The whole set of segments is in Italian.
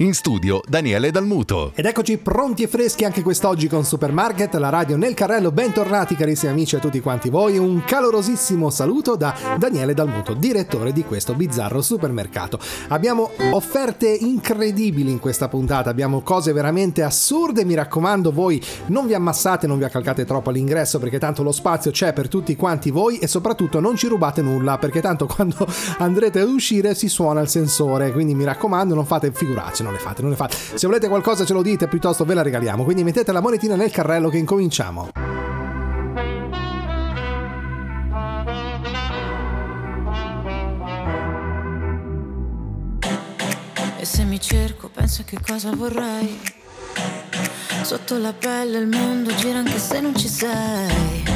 In studio Daniele Dalmuto. Ed eccoci pronti e freschi anche quest'oggi con Supermarket, la radio nel carrello. Bentornati carissimi amici a tutti quanti voi. Un calorosissimo saluto da Daniele Dalmuto, direttore di questo bizzarro supermercato. Abbiamo offerte incredibili in questa puntata, abbiamo cose veramente assurde. Mi raccomando, voi non vi ammassate, non vi accalcate troppo all'ingresso perché tanto lo spazio c'è per tutti quanti voi e soprattutto non ci rubate nulla perché tanto quando andrete ad uscire si suona il sensore. Quindi mi raccomando, non fate figuracce non le fate, non le fate. Se volete qualcosa ce lo dite, piuttosto ve la regaliamo. Quindi mettete la monetina nel carrello che incominciamo. E se mi cerco, penso che cosa vorrei. Sotto la pelle il mondo gira anche se non ci sei.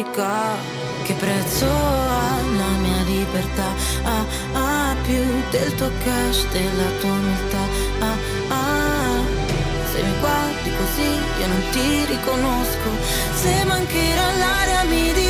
Dimentica che prezzo ha la mia libertà. Ah, ah, più del tuo cash, della tua umiltà. Ah, ah, se mi guardi così io non ti riconosco. Se mancherà l'aria mi dirò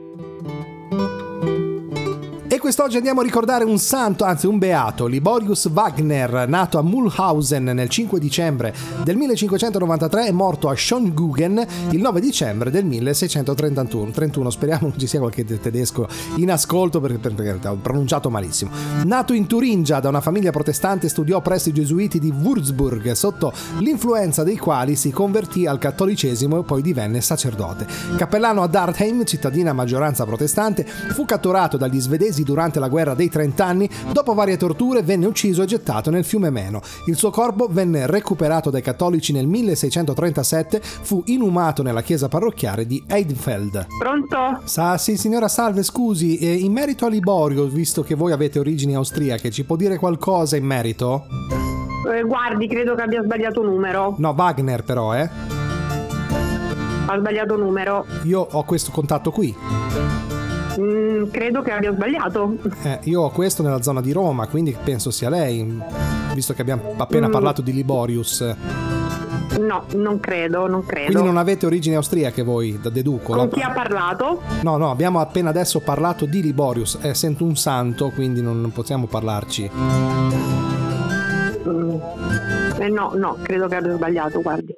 Quest'oggi andiamo a ricordare un santo, anzi un beato, Liborius Wagner, nato a Mulhausen nel 5 dicembre del 1593 e morto a Schonguggen il 9 dicembre del 1631. 31, speriamo non ci sia qualche tedesco in ascolto perché, perché ho pronunciato malissimo. Nato in Turingia da una famiglia protestante, studiò presso i gesuiti di Würzburg, sotto l'influenza dei quali si convertì al cattolicesimo e poi divenne sacerdote. Cappellano ad Artheim, cittadina a maggioranza protestante, fu catturato dagli svedesi durante la guerra dei trent'anni, dopo varie torture venne ucciso e gettato nel fiume Meno. Il suo corpo venne recuperato dai cattolici nel 1637, fu inumato nella chiesa parrocchiale di Eidfeld. Pronto? Sa, sì, signora Salve, scusi, eh, in merito a Liborio, visto che voi avete origini austriache, ci può dire qualcosa in merito? Eh, guardi, credo che abbia sbagliato numero. No, Wagner però, eh? Ha sbagliato numero. Io ho questo contatto qui. Mm, credo che abbia sbagliato. Eh, io ho questo nella zona di Roma, quindi penso sia lei, visto che abbiamo appena Mm. parlato di Liborius. No, non credo, non credo. Quindi non avete origini austriache voi, da deduco. Con chi ha parlato? No, no, abbiamo appena adesso parlato di Liborius. Eh, sento un santo, quindi non non possiamo parlarci. Mm. Eh no, no, credo che abbia sbagliato, guardi.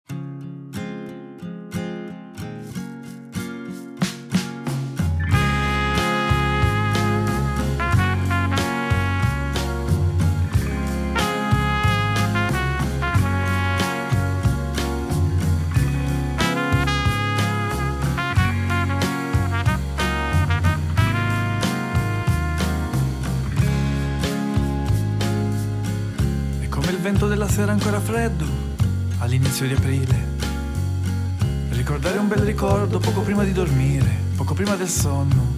Della sera ancora freddo, all'inizio di aprile. Ricordare un bel ricordo poco prima di dormire, poco prima del sonno.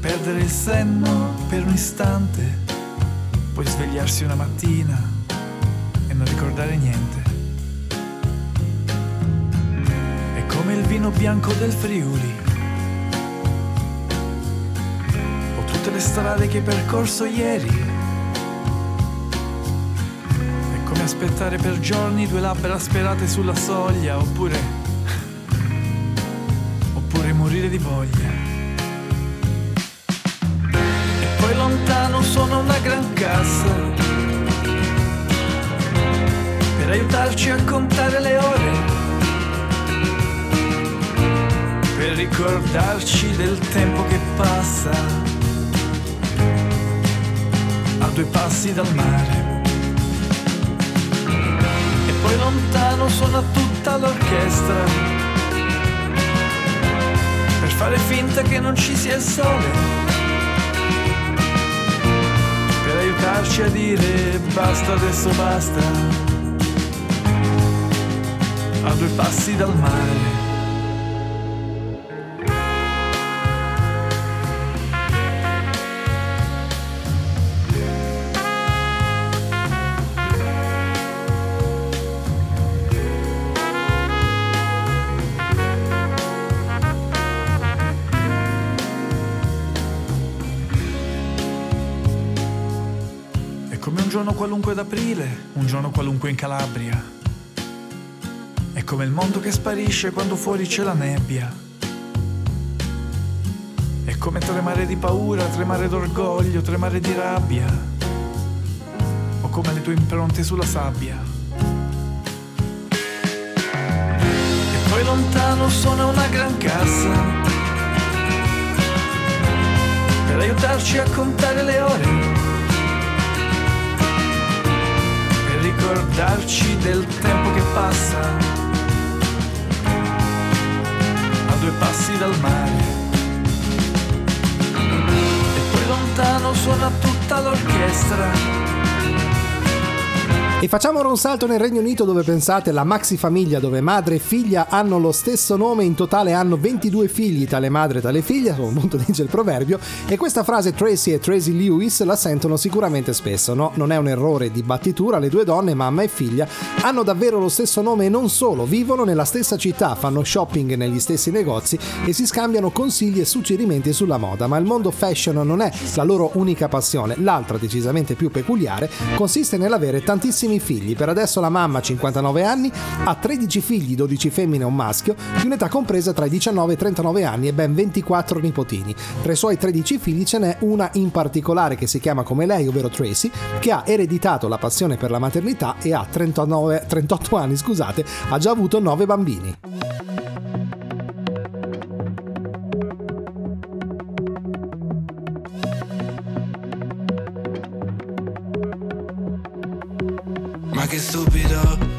Perdere il senno per un istante, poi svegliarsi una mattina e non ricordare niente. È come il vino bianco del Friuli. O tutte le strade che hai percorso ieri. Aspettare per giorni due labbra sperate sulla soglia, oppure. oppure morire di voglia. E poi lontano suona una gran cassa. Per aiutarci a contare le ore. Per ricordarci del tempo che passa. A due passi dal mare. Lontano suona tutta l'orchestra. Per fare finta che non ci sia il sole. Per aiutarci a dire basta adesso basta. A due passi dal mare. Giorno qualunque d'aprile, un giorno qualunque in Calabria. È come il mondo che sparisce quando fuori c'è la nebbia. È come tremare di paura, tremare d'orgoglio, tremare di rabbia. O come le tue impronte sulla sabbia. E poi lontano suona una gran cassa. Per aiutarci a contare le ore. Ricordarci del tempo che passa. A due passi dal mare. E poi lontano suona tutta l'orchestra E facciamo ora un salto nel Regno Unito dove pensate la maxi famiglia dove madre e figlia hanno lo stesso nome, in totale hanno 22 figli, tale madre e tale figlia, appunto dice il proverbio, e questa frase Tracy e Tracy Lewis la sentono sicuramente spesso, no? Non è un errore di battitura, le due donne, mamma e figlia, hanno davvero lo stesso nome e non solo, vivono nella stessa città, fanno shopping negli stessi negozi e si scambiano consigli e suggerimenti sulla moda, ma il mondo fashion non è la loro unica passione, l'altra decisamente più peculiare consiste nell'avere tantissimi figli. Per adesso la mamma, 59 anni, ha 13 figli, 12 femmine e un maschio, di un'età compresa tra i 19 e i 39 anni e ben 24 nipotini. Tra i suoi 13 figli ce n'è una in particolare che si chiama come lei, ovvero Tracy, che ha ereditato la passione per la maternità e ha 39 38 anni, scusate, ha già avuto 9 bambini. Stupido, uh.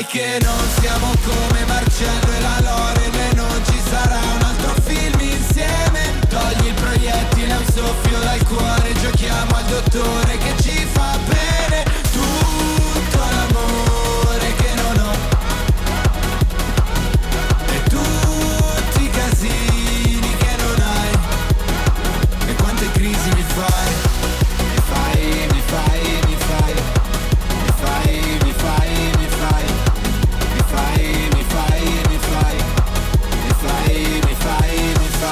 like an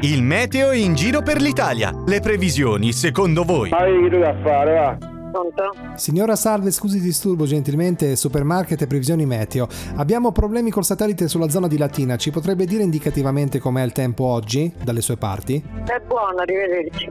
Il meteo in giro per l'Italia. Le previsioni, secondo voi? Che tu da fare, va? Pronto? Signora Salve, scusi disturbo gentilmente, supermarket e previsioni meteo. Abbiamo problemi col satellite sulla zona di Latina, ci potrebbe dire indicativamente com'è il tempo oggi, dalle sue parti? È buono, arrivederci.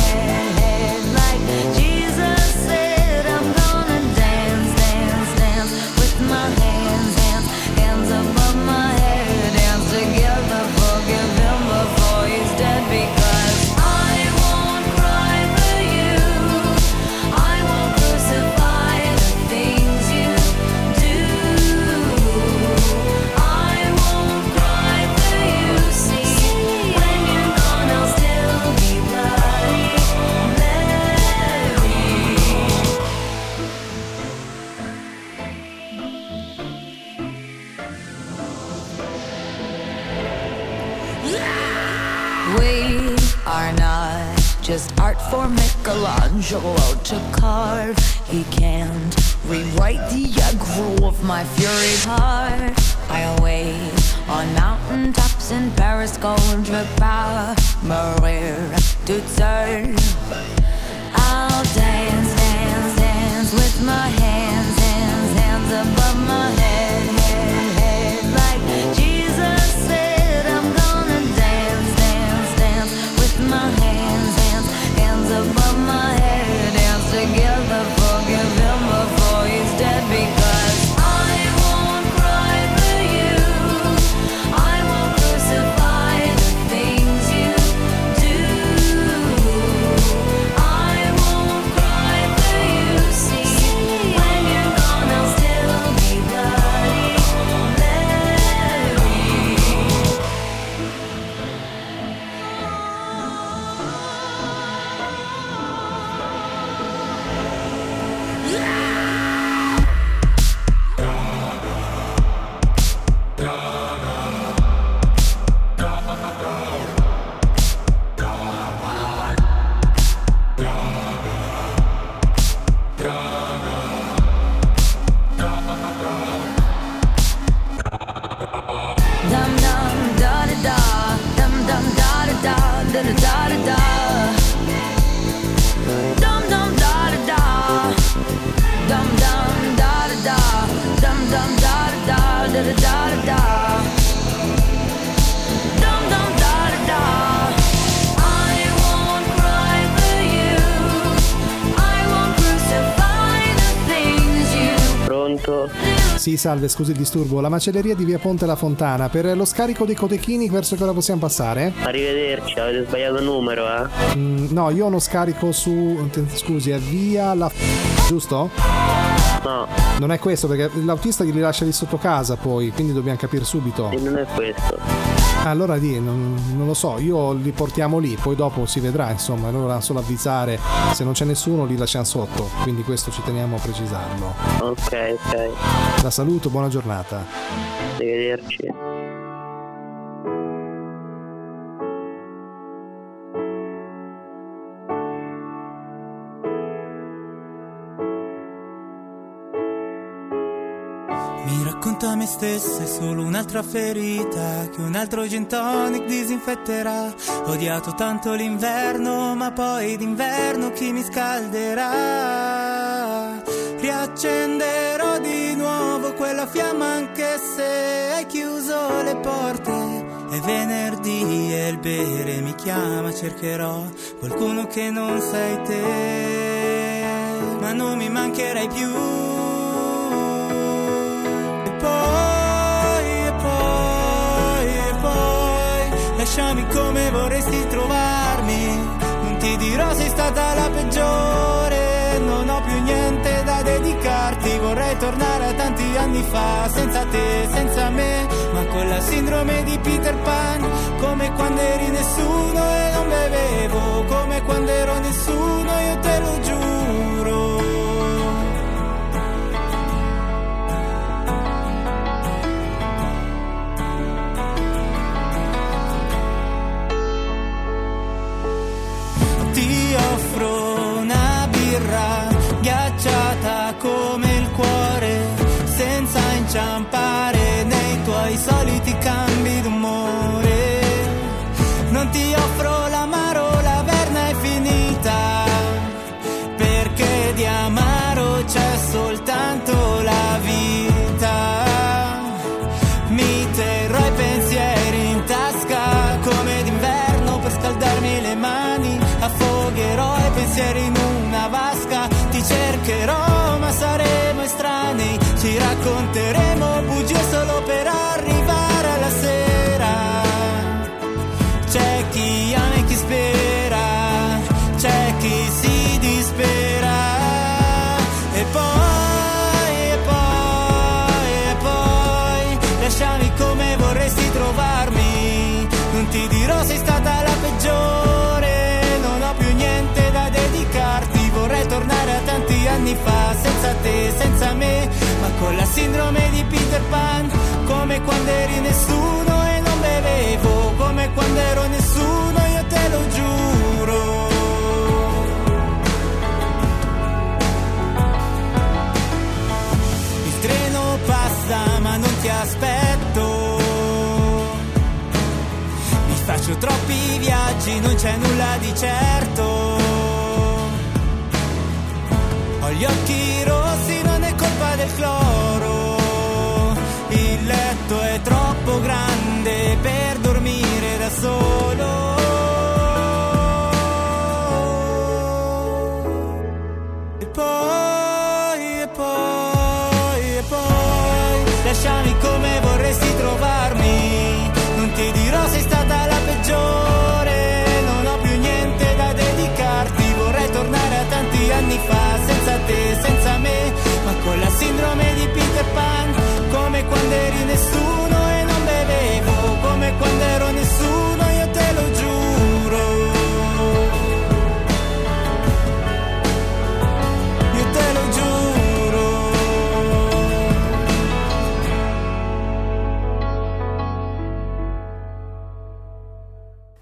for Michelangelo to carve. He can't rewrite the aggro of my fury heart. I wait on mountain tops in Paris, Gondra, Power, Maria, to turn. I'll dance, dance, dance with my hands, hands, hands above my head, Sì, salve, scusi il disturbo. La macelleria di via Ponte La Fontana. Per lo scarico dei cotechini, verso che ora possiamo passare? Arrivederci, avete sbagliato il numero, eh? Mm, no, io ho uno scarico su. Scusi, è via la. giusto? No, Non è questo, perché l'autista glieli lascia lì sotto casa poi, quindi dobbiamo capire subito. e non è questo. Allora di, non, non lo so, io li portiamo lì, poi dopo si vedrà, insomma, noi volevamo solo avvisare, se non c'è nessuno li lasciamo sotto, quindi questo ci teniamo a precisarlo. Ok, ok. La saluto, buona giornata. Arrivederci. Me stessa è solo un'altra ferita che un altro gin tonic disinfetterà. Ho odiato tanto l'inverno, ma poi d'inverno chi mi scalderà? Riaccenderò di nuovo quella fiamma anche se hai chiuso le porte. È venerdì e il bere mi chiama, cercherò qualcuno che non sei te, ma non mi mancherai più. Poi, e poi, e poi, lasciami come vorresti trovarmi. Non ti dirò sei stata la peggiore, non ho più niente da dedicarti. Vorrei tornare a tanti anni fa, senza te, senza me, ma con la sindrome di Peter Pan, come quando eri nessuno e non bevevo, come quando ero nessuno, io te lo giuro. Inciampare nei tuoi soliti cambi d'umore. Non ti offro l'amaro, la verna è finita, perché di amaro c'è soltanto la vita. Con la sindrome di Peter Pan, come quando eri nessuno e non bevevo, come quando ero nessuno, io te lo giuro. Il treno passa ma non ti aspetto. Mi faccio troppi viaggi, non c'è nulla di certo. Ho gli occhi rossi, del cloro. Il letto è troppo grande per dormire da solo.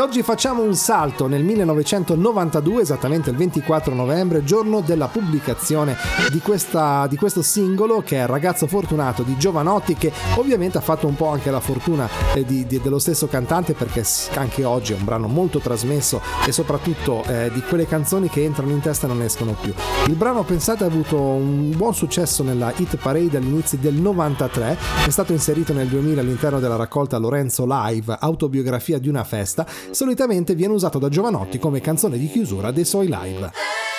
Oggi facciamo un salto nel 1992, esattamente il 24 novembre, giorno della pubblicazione di, questa, di, questo singolo che è Ragazzo Fortunato di Giovanotti, che ovviamente ha fatto un po' anche la fortuna eh, di, di, dello stesso cantante perché anche oggi è un brano molto trasmesso e soprattutto eh, di quelle canzoni che entrano in testa e non escono più. Il brano, pensate, ha avuto un buon successo nella hit parade all'inizio del 93, è stato inserito nel 2000 all'interno della raccolta Lorenzo Live, autobiografia di una festa, solitamente viene usato da Giovanotti come canzone di chiusura dei suoi live.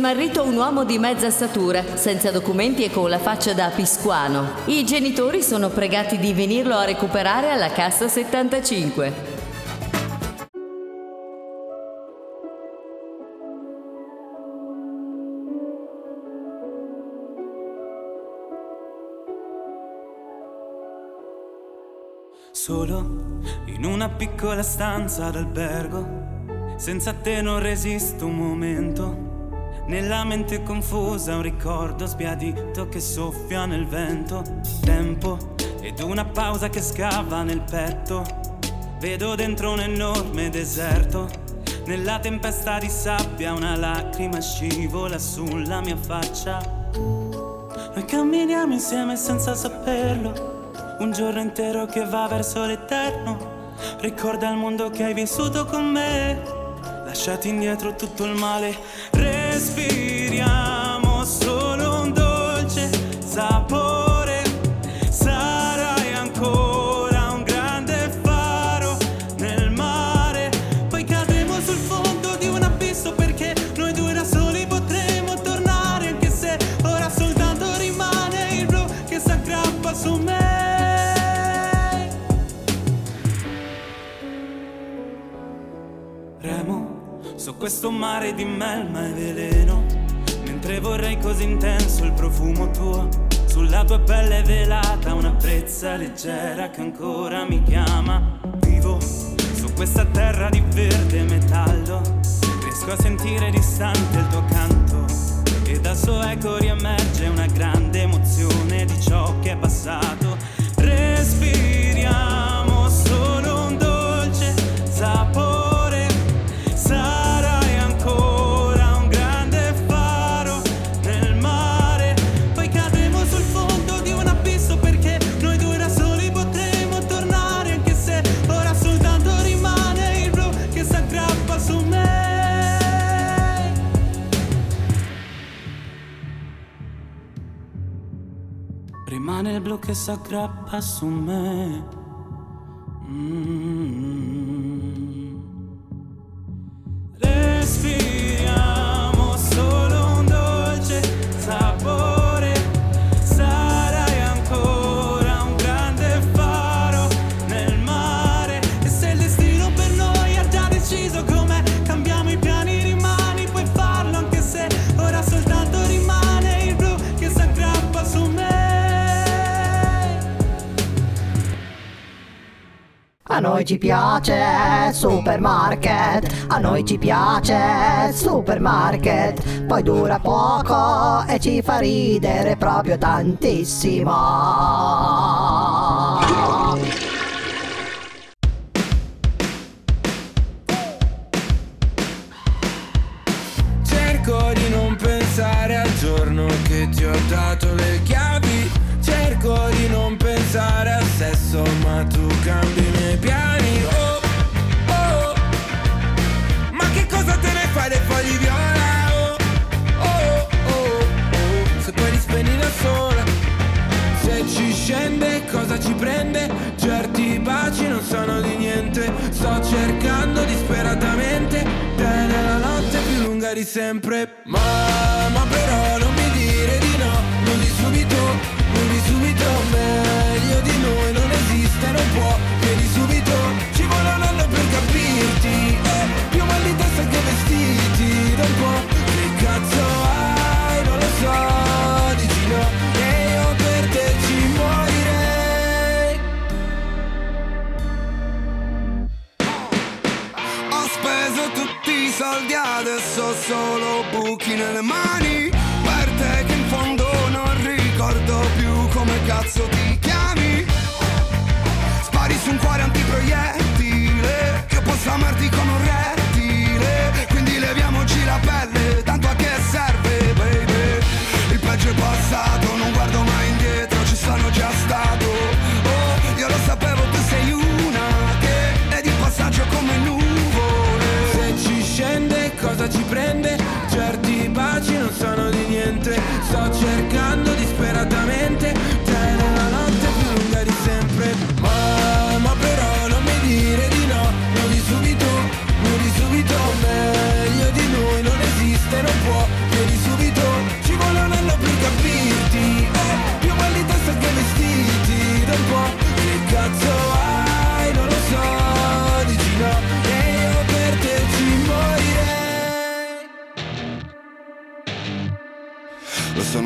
Smarrito un uomo di mezza statura, senza documenti e con la faccia da piscuano. I genitori sono pregati di venirlo a recuperare alla cassa 75. Solo in una piccola stanza d'albergo, senza te non resisto un momento. Nella mente confusa un ricordo sbiadito che soffia nel vento. Tempo ed una pausa che scava nel petto. Vedo dentro un enorme deserto. Nella tempesta di sabbia una lacrima scivola sulla mia faccia. Noi camminiamo insieme senza saperlo. Un giorno intero che va verso l'eterno. Ricorda il mondo che hai vissuto con me. Lasciati indietro tutto il male. Respiriamo solo un dolce sapore. Sarai ancora un grande faro nel mare. Poi cadremo sul fondo di un abisso perché noi due da soli potremo tornare. Anche se ora soltanto rimane il blu che s'aggrappa su me. Su questo mare di melma e veleno. Mentre vorrei così intenso il profumo tuo. Sulla tua pelle velata una brezza leggera che ancora mi chiama. Vivo su questa terra di verde metallo. Riesco a sentire distante il tuo canto. E dal suo eco riemerge una grande emozione di ciò che è passato. Rimane il blu che s'aggrappa su me. Mm. A noi ci piace supermarket, a noi ci piace supermarket, poi dura poco e ci fa ridere proprio tantissimo. Cerco di non pensare al giorno che ti ho dato le chiavi. Cerco di non pensare al sesso, ma tu cambi i miei piani. Oh, oh, ma che cosa te ne fai dei fogli viola? Oh, oh, oh, oh, se poi li spegni da sola. Se ci scende cosa ci prende? Certi baci non sono di niente Sto cercando disperatamente Te nella notte più lunga di sempre Ma, ma però non mi dire di no Non di subito, non di subito Meglio di noi non esiste, non può soldi, adesso solo buchi nelle mani. Per te che in fondo non ricordo più come cazzo ti chiami. Spari su un cuore antiproiettile Io posso amarti come un rettile Sto cercando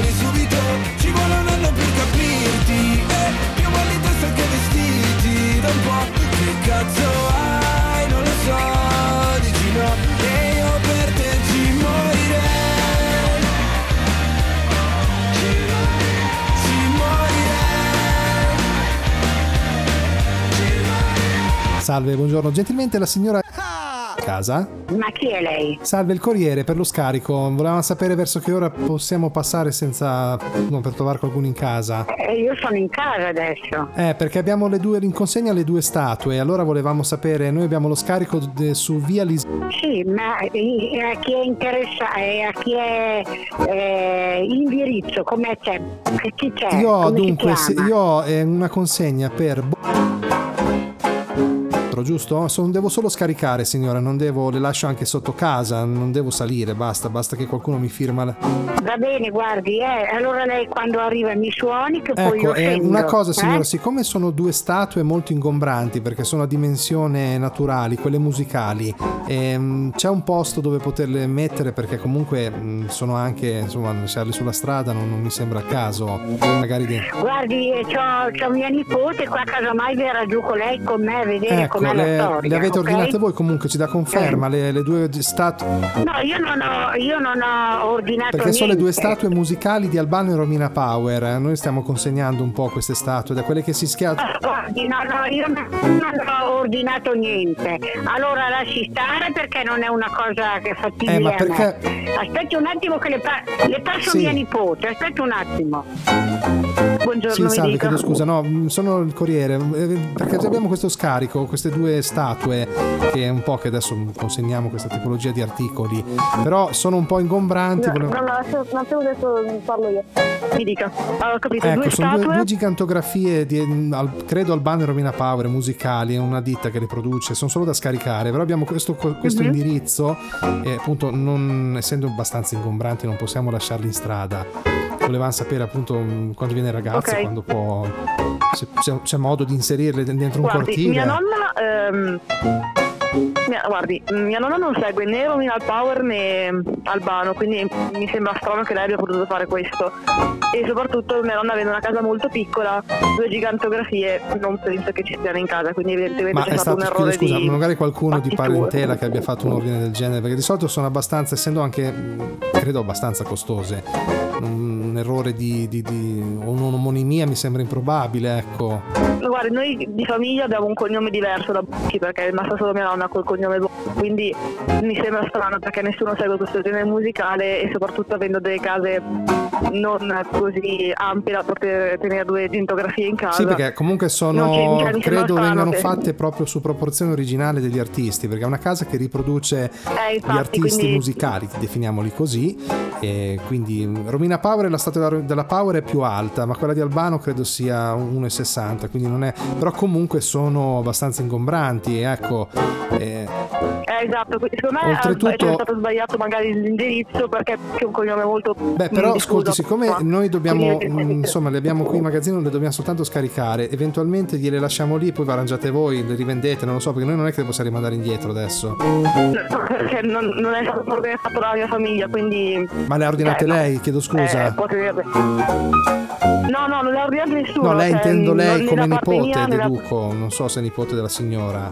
Vieni subito, ci vuole un anno per capirti. Eh, Più mal di testa che vestiti Da un po' che cazzo hai, non lo so Dici no e io per te ci morirei. Ci morirei. Salve, buongiorno. Gentilmente la signora casa? Ma chi è lei? Salve il corriere per lo scarico. Volevamo sapere verso che ora possiamo passare senza no, per trovare qualcuno in casa. Eh, io sono in casa adesso. Eh, perché abbiamo le due in consegna le due statue. Allora volevamo sapere, noi abbiamo lo scarico de- su via Lis- Sì, ma eh, a chi è interessato, eh, a chi è eh, l'indirizzo, com'è c'è? Chi c'è? Io ho Come dunque se- io ho eh, una consegna per Bo- giusto? Sono- devo solo scaricare, signora, non devo, le lascio anche sotto casa, non devo salire, basta, basta che qualcuno mi firma. la- Va bene, guardi, eh, allora lei quando arriva mi suoni che poi io Ecco, eh, scendo, una cosa signora, eh? siccome sono due statue molto ingombranti perché sono a dimensione naturali, quelle musicali, ehm, c'è un posto dove poterle mettere perché comunque mh, sono anche, insomma, lasciarli sulla strada non, non mi sembra il caso, magari dentro. Guardi, eh, c'ho, c'ho mia nipote qua, casomai verrà giù con lei con me a vedere Ecco, com'è la le, storia. le avete ordinate voi comunque, ci dà conferma, le, le due statue... No, io non ho, io non ho ordinato Perché sono le due niente. statue musicali di Albano e Romina Power. Noi stiamo consegnando un po' queste statue, da quelle che si schiacciano. Guardi, no, no, io non, non ho ordinato niente. Allora lasci stare perché non è una cosa che fattibile Eh, ma perché-. Aspetti un attimo che le, pa- le passo Sì. mia nipote, aspetta un attimo. Buongiorno, Sì, salve, chiedo scusa, no, mh, sono il corriere, eh, perché abbiamo questo scarico, queste due statue, che è un po' che adesso consegniamo questa tipologia di articoli, però sono un po' ingombranti. No, volevo- no, no, un attimo adesso parlo io. Mi dica. Ah, ho capito, Ecco, due sono statue. due, due gigantografie di, al- credo Albano e Romina Power, musicali, è una ditta che le produce, sono solo da scaricare, però abbiamo questo, questo Mhm. indirizzo e appunto non essendo abbastanza ingombranti non possiamo lasciarli in strada. Volevamo sapere appunto quando viene il ragazzo, Ok. quando può... Se c'è, c'è modo di inserirle dentro un Guardi, cortile. mia nonna. ehm, mia- guardi, mia nonna non segue né Rominal Power né Albano, quindi mi sembra strano che lei abbia potuto fare questo. E soprattutto mia nonna avendo una casa molto piccola, due gigantografie non penso che ci stiano in casa, quindi evidentemente Ma c'è è stato stato, un errore scusa, di... magari qualcuno di parentela che abbia fatto un ordine del genere, perché di solito sono abbastanza, essendo anche, credo, abbastanza costose. Un errore di, di, di un'omonimia mi sembra improbabile, ecco. Guardi, noi di famiglia abbiamo un cognome diverso da Bocchi perché è rimasta solo mia nonna col cognome Bocchi, quindi mi sembra strano perché nessuno segue questo genere musicale e soprattutto avendo delle case non così ampie da poter tenere due gentografie in casa. Sì, perché comunque sono, ci- cioè, credo vengano che- fatte proprio su proporzione originale degli artisti, perché è una casa che riproduce Eh, gli infatti, artisti quindi- musicali, definiamoli così, e quindi mh, Romina Power, la statua della- della Power è più alta, ma quella di Albano credo sia 1,60, quindi non è... però comunque sono abbastanza ingombranti, ecco. Eh, Eh, esatto, secondo me Oltretutto- è stato sbagliato magari l'indirizzo perché è un cognome molto Beh, però mm, ascolti, siccome noi dobbiamo, mh, insomma, le abbiamo qui in magazzino, le dobbiamo soltanto scaricare, eventualmente gliele lasciamo lì, poi vi arrangiate voi, le rivendete, non lo so, perché noi non è che le possiamo rimandare indietro adesso. perché non, non è stato organizzato dalla mia famiglia, quindi Ma le ha ordinate Eh, no. lei, chiedo scusa. Eh, tenerle. No, no, non le ha ordinate nessuno. No, lei cioè, intendo lei come nipote, mia, deduco, non so se è nipote della signora.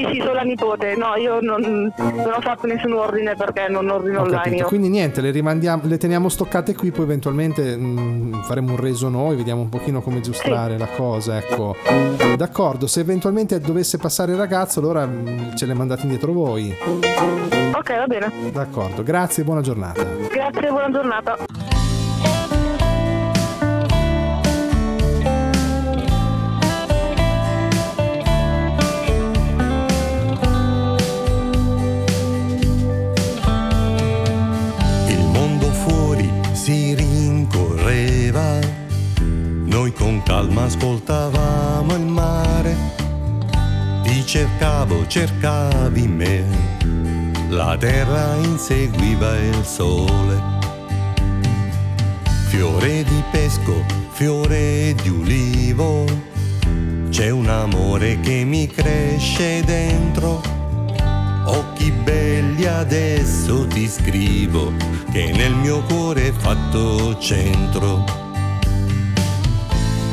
Sì, sì, solo la nipote. No, io non, non ho fatto nessun ordine perché non ordino Ho online. io. Quindi niente, le rimandiamo, le teniamo stoccate qui, poi eventualmente mh, faremo un reso noi, vediamo un pochino come aggiustare la cosa, ecco. D'accordo, se eventualmente dovesse passare il ragazzo, allora mh, ce le mandate indietro voi. Ok, va bene. D'accordo, grazie e buona giornata. Grazie, buona giornata. si rincorreva, noi con calma ascoltavamo il mare, ti cercavo, cercavi me, la terra inseguiva il sole. Fiore di pesco, fiore di ulivo, c'è un amore che mi cresce dentro, occhi belli adesso ti scrivo, che nel mio cuore è fatto centro.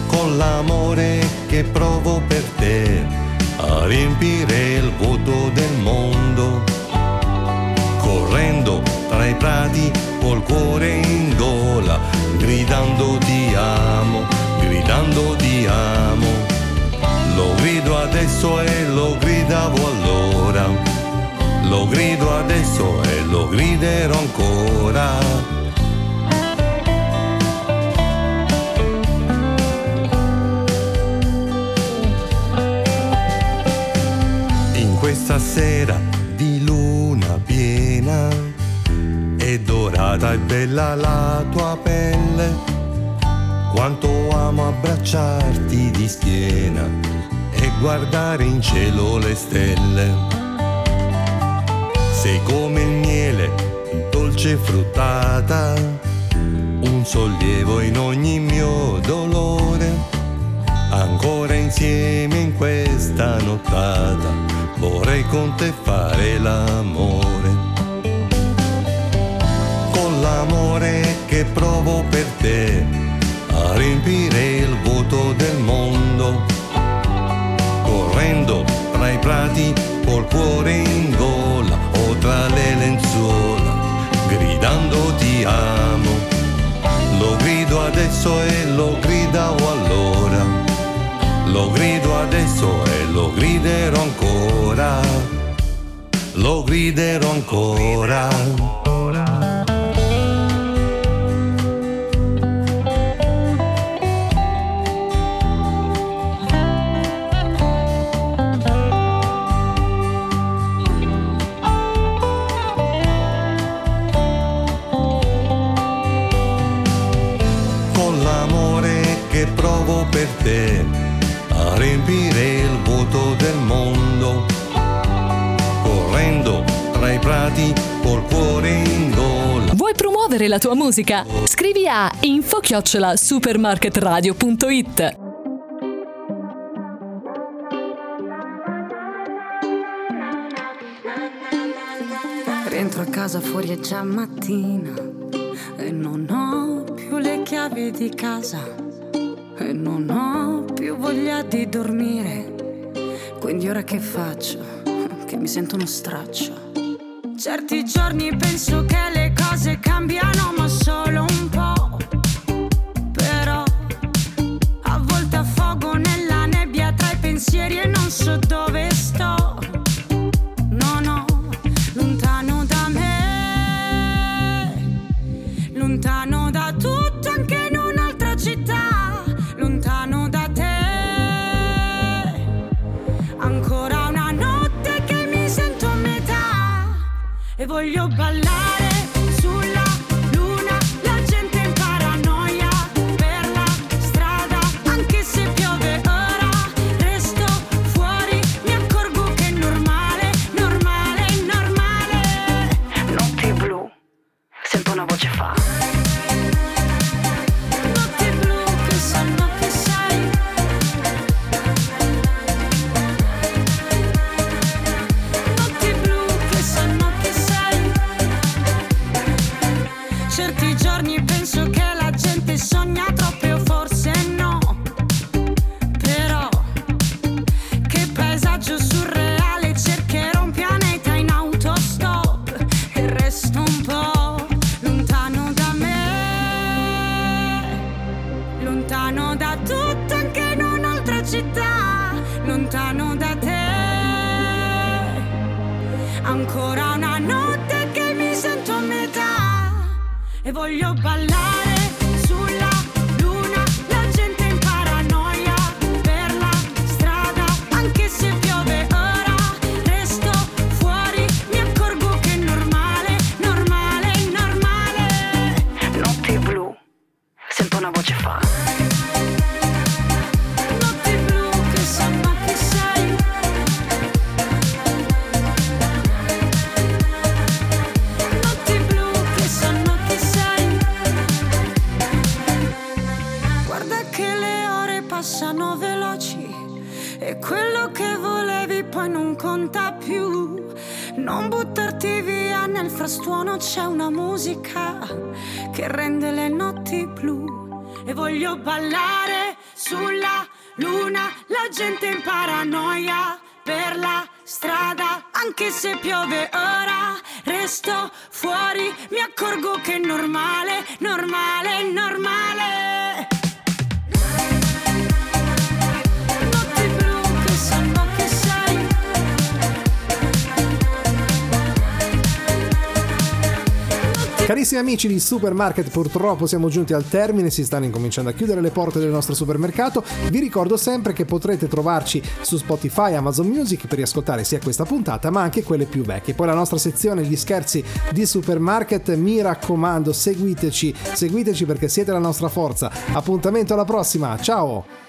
Con l'amore che provo per te, a riempire il vuoto del mondo. Correndo tra i prati col cuore in gola, gridando ti amo, gridando ti amo. Lo grido adesso e lo gridavo allora. Lo grido adesso e lo griderò ancora. In questa sera di luna piena è dorata e bella la tua pelle. Quanto amo abbracciarti di schiena e guardare in cielo le stelle. Sei come il miele, dolce fruttata, un sollievo in ogni mio dolore. Ancora insieme in questa nottata, vorrei con te fare l'amore. Con l'amore che provo per te, a riempire il vuoto del mondo. Correndo tra i prati col cuore in gola o tra le lenzuola, gridando ti amo. Lo grido adesso e lo gridavo allora. Lo grido adesso e lo griderò ancora. Lo griderò ancora. Te, a riempire il vuoto del mondo. Correndo tra i prati col cuore in gola. Vuoi promuovere la tua musica? Scrivi a info-supermarketradio.it Rientro a casa fuori è già mattina e non ho più le chiavi di casa e non ho più voglia di dormire. Quindi ora che faccio? Che mi sento uno straccio. Certi giorni penso che le cose cambiano ma solo un e voglio Carissimi amici di Supermarket, purtroppo siamo giunti al termine, si stanno incominciando a chiudere le porte del nostro supermercato. Vi ricordo sempre che potrete trovarci su Spotify, Amazon Music per riascoltare sia questa puntata ma anche quelle più vecchie. Poi la nostra sezione Gli scherzi di Supermarket, mi raccomando, seguiteci, seguiteci perché siete la nostra forza. Appuntamento alla prossima, ciao!